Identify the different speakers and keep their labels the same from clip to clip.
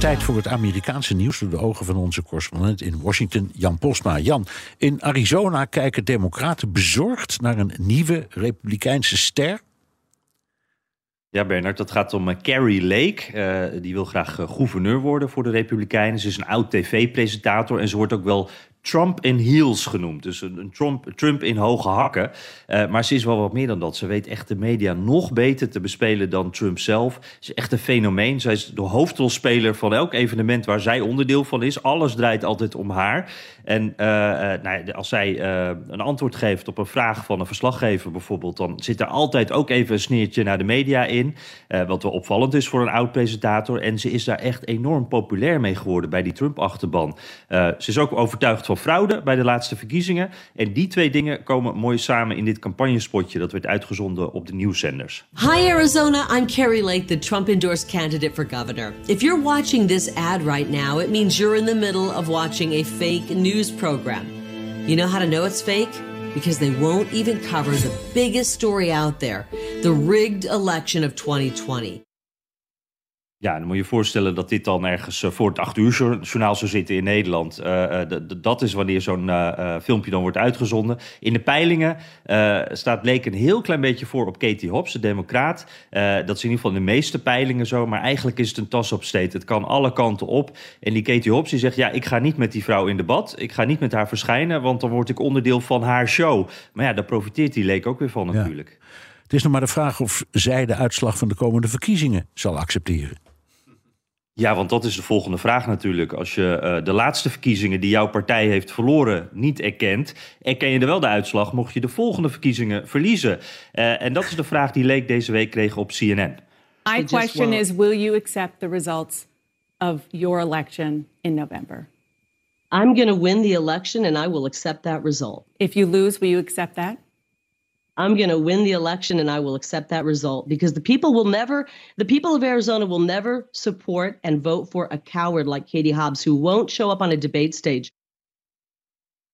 Speaker 1: Tijd voor het Amerikaanse nieuws door de ogen van onze correspondent in Washington, Jan Postma. Jan, in Arizona kijken Democraten bezorgd naar een nieuwe Republikeinse ster.
Speaker 2: Ja, Bernard, dat gaat om uh, Carrie Lake. Uh, die wil graag uh, gouverneur worden voor de Republikeinen. Ze is een oud tv-presentator en ze wordt ook wel Trump in heels genoemd. Dus een Trump, Trump in hoge hakken. Uh, maar ze is wel wat meer dan dat. Ze weet echt de media nog beter te bespelen dan Trump zelf. Ze is echt een fenomeen. Zij is de hoofdrolspeler van elk evenement waar zij onderdeel van is. Alles draait altijd om haar. En uh, nou, als zij een antwoord geeft op een vraag van een verslaggever bijvoorbeeld... dan zit er altijd ook even een sneertje naar de media in. wat wel opvallend is voor een oud-presentator. En ze is daar echt enorm populair mee geworden bij die Trump-achterban. ze is ook overtuigd van fraude bij de laatste verkiezingen. En die twee dingen komen mooi samen in dit campagnespotje. Dat werd uitgezonden op de nieuwszenders.
Speaker 3: Hi Arizona, I'm Carrie Lake, the Trump-endorsed candidate for governor. If you're watching this ad right now, it means you're in the middle of watching a fake news program. You know how to know it's fake? Because they won't even cover the biggest story out there, the rigged election of 2020.
Speaker 2: Ja, dan moet je je voorstellen dat dit dan ergens voor het acht uur journaal zou zitten in Nederland. Uh, dat is wanneer zo'n uh, filmpje dan wordt uitgezonden. In de peilingen staat Blake een heel klein beetje voor op Katie Hobbs, de democraat. dat is in ieder geval in de meeste peilingen zo. Maar eigenlijk is het een tas op steed. Het kan alle kanten op. En die Katie Hobbs die zegt, ja, ik ga niet met die vrouw in debat. Ik ga niet met haar verschijnen, want dan word ik onderdeel van haar show. Maar ja, daar profiteert die Lake ook weer van natuurlijk. Ja.
Speaker 1: Het is nog maar de vraag of zij de uitslag van de komende verkiezingen zal accepteren.
Speaker 2: Ja, want dat is de volgende vraag natuurlijk. Als je uh, de laatste verkiezingen die jouw partij heeft verloren niet erkent, erken je er wel de uitslag, mocht je de volgende verkiezingen verliezen? Uh, en dat is de vraag die Leek deze week kreeg op CNN.
Speaker 4: My question is, will you accept the results of your election in November?
Speaker 3: I'm going to win the election and I will accept that result.
Speaker 4: If you lose, will you accept that?
Speaker 3: I'm going to win the election and I will accept that result because the people will never, the people of Arizona will never support and vote for a coward like Katie Hobbs who won't show up on a debate stage.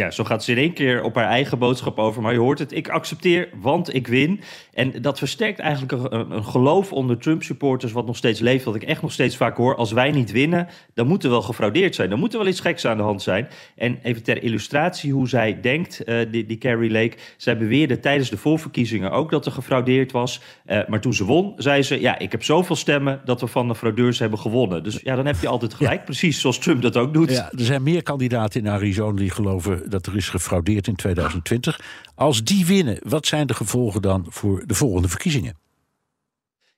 Speaker 2: Ja, zo gaat ze in één keer op haar eigen boodschap over. Maar je hoort het, ik accepteer, want ik win. En dat versterkt eigenlijk een, een geloof onder Trump-supporters... wat nog steeds leeft, wat ik echt nog steeds vaak hoor. Als wij niet winnen, dan moet er wel gefraudeerd zijn. Dan moet er wel iets geks aan de hand zijn. En even ter illustratie hoe zij denkt, uh, die, die Carrie Lake... zij beweerde tijdens de voorverkiezingen ook dat er gefraudeerd was. Uh, maar toen ze won, zei ze... ja, ik heb zoveel stemmen dat we van de fraudeurs hebben gewonnen. Dus ja, dan heb je altijd gelijk. Ja. Precies zoals Trump dat ook doet.
Speaker 1: Ja, er zijn meer kandidaten in Arizona die geloven dat er is gefraudeerd in 2020. Als die winnen, wat zijn de gevolgen dan voor de volgende verkiezingen?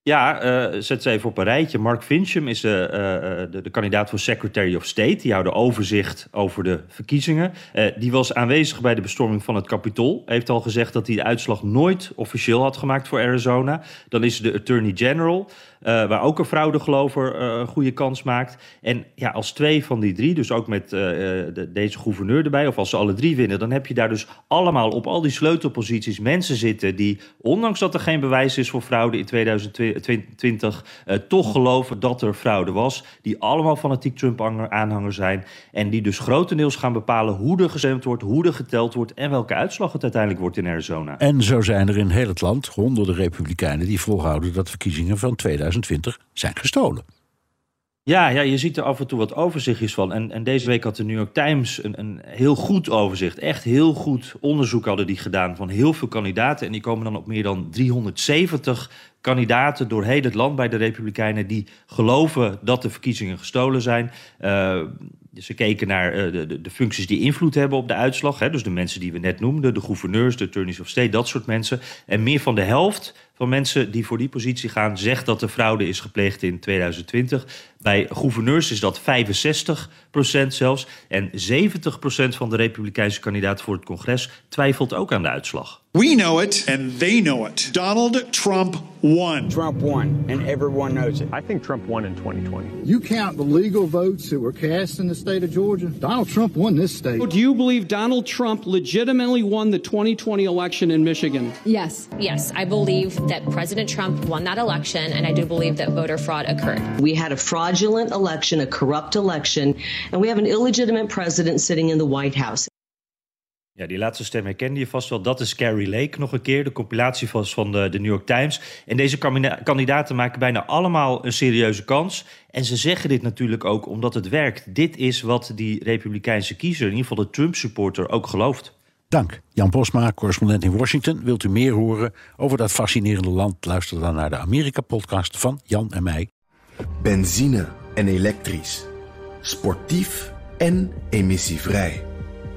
Speaker 2: Ja, uh, zet ze even op een rijtje. Mark Fincham is de, uh, de, de, kandidaat voor Secretary of State. Die houdt overzicht over de verkiezingen. Die was aanwezig bij de bestorming van het Capitool. Heeft al gezegd dat hij de uitslag nooit officieel had gemaakt voor Arizona. Dan is de Attorney General. Waar ook een fraudegelover een goede kans maakt. En ja, als twee van die drie, dus ook met de, deze gouverneur erbij, of als ze alle drie winnen, dan heb je daar dus allemaal op al die sleutelposities mensen zitten die, ondanks dat er geen bewijs is voor fraude in 2020, toch geloven dat er fraude was. Die allemaal fanatiek Trump-aanhanger zijn. En die dus grotendeels gaan bepalen hoe er gestemd wordt, hoe er geteld wordt en welke uitslag het uiteindelijk wordt in Arizona.
Speaker 1: En zo zijn er in heel het land honderden Republikeinen die volhouden dat verkiezingen van 2020 2020 zijn gestolen.
Speaker 2: Ja, ja, je ziet er af en toe wat overzichtjes van. En, en deze week had de New York Times een, een heel goed overzicht. Echt heel goed onderzoek hadden die gedaan van heel veel kandidaten. En die komen dan op meer dan 370 kandidaten door heel het land bij de Republikeinen... die geloven dat de verkiezingen gestolen zijn. Uh, ze keken naar uh, de, de, functies die invloed hebben op de uitslag. Hè, dus de mensen die we net noemden, de gouverneurs, de attorneys of state, dat soort mensen. En meer van de helft van mensen die voor die positie gaan, zegt dat er fraude is gepleegd in 2020. Bij gouverneurs is dat 65% zelfs. En 70% van de Republikeinse kandidaten voor het congres twijfelt ook aan de uitslag.
Speaker 5: We know it, and they know it. Donald Trump won.
Speaker 6: Trump won, and everyone knows it.
Speaker 7: I think Trump won in 2020.
Speaker 8: You count the legal votes that were cast in the state of Georgia, Donald Trump won this state.
Speaker 9: Do you believe Donald Trump legitimately won the 2020 election in Michigan?
Speaker 10: Yes. Yes, I believe that President Trump won that election, and I do believe that voter fraud occurred.
Speaker 3: We had a fraudulent election, a corrupt election, and we have an illegitimate president sitting in the White House.
Speaker 2: Ja, die laatste stem herkende je vast wel. Dat is Carrie Lake nog een keer. De compilatie was van de, de New York Times. En deze kandidaten maken bijna allemaal een serieuze kans. En ze zeggen dit natuurlijk ook omdat het werkt. Dit is wat die Republikeinse kiezer, in ieder geval de Trump-supporter, ook gelooft.
Speaker 1: Dank. Jan Posma, correspondent in Washington. Wilt u meer horen over dat fascinerende land? Luister dan naar de Amerika-podcast van Jan en mij.
Speaker 11: Benzine en elektrisch. Sportief en emissievrij.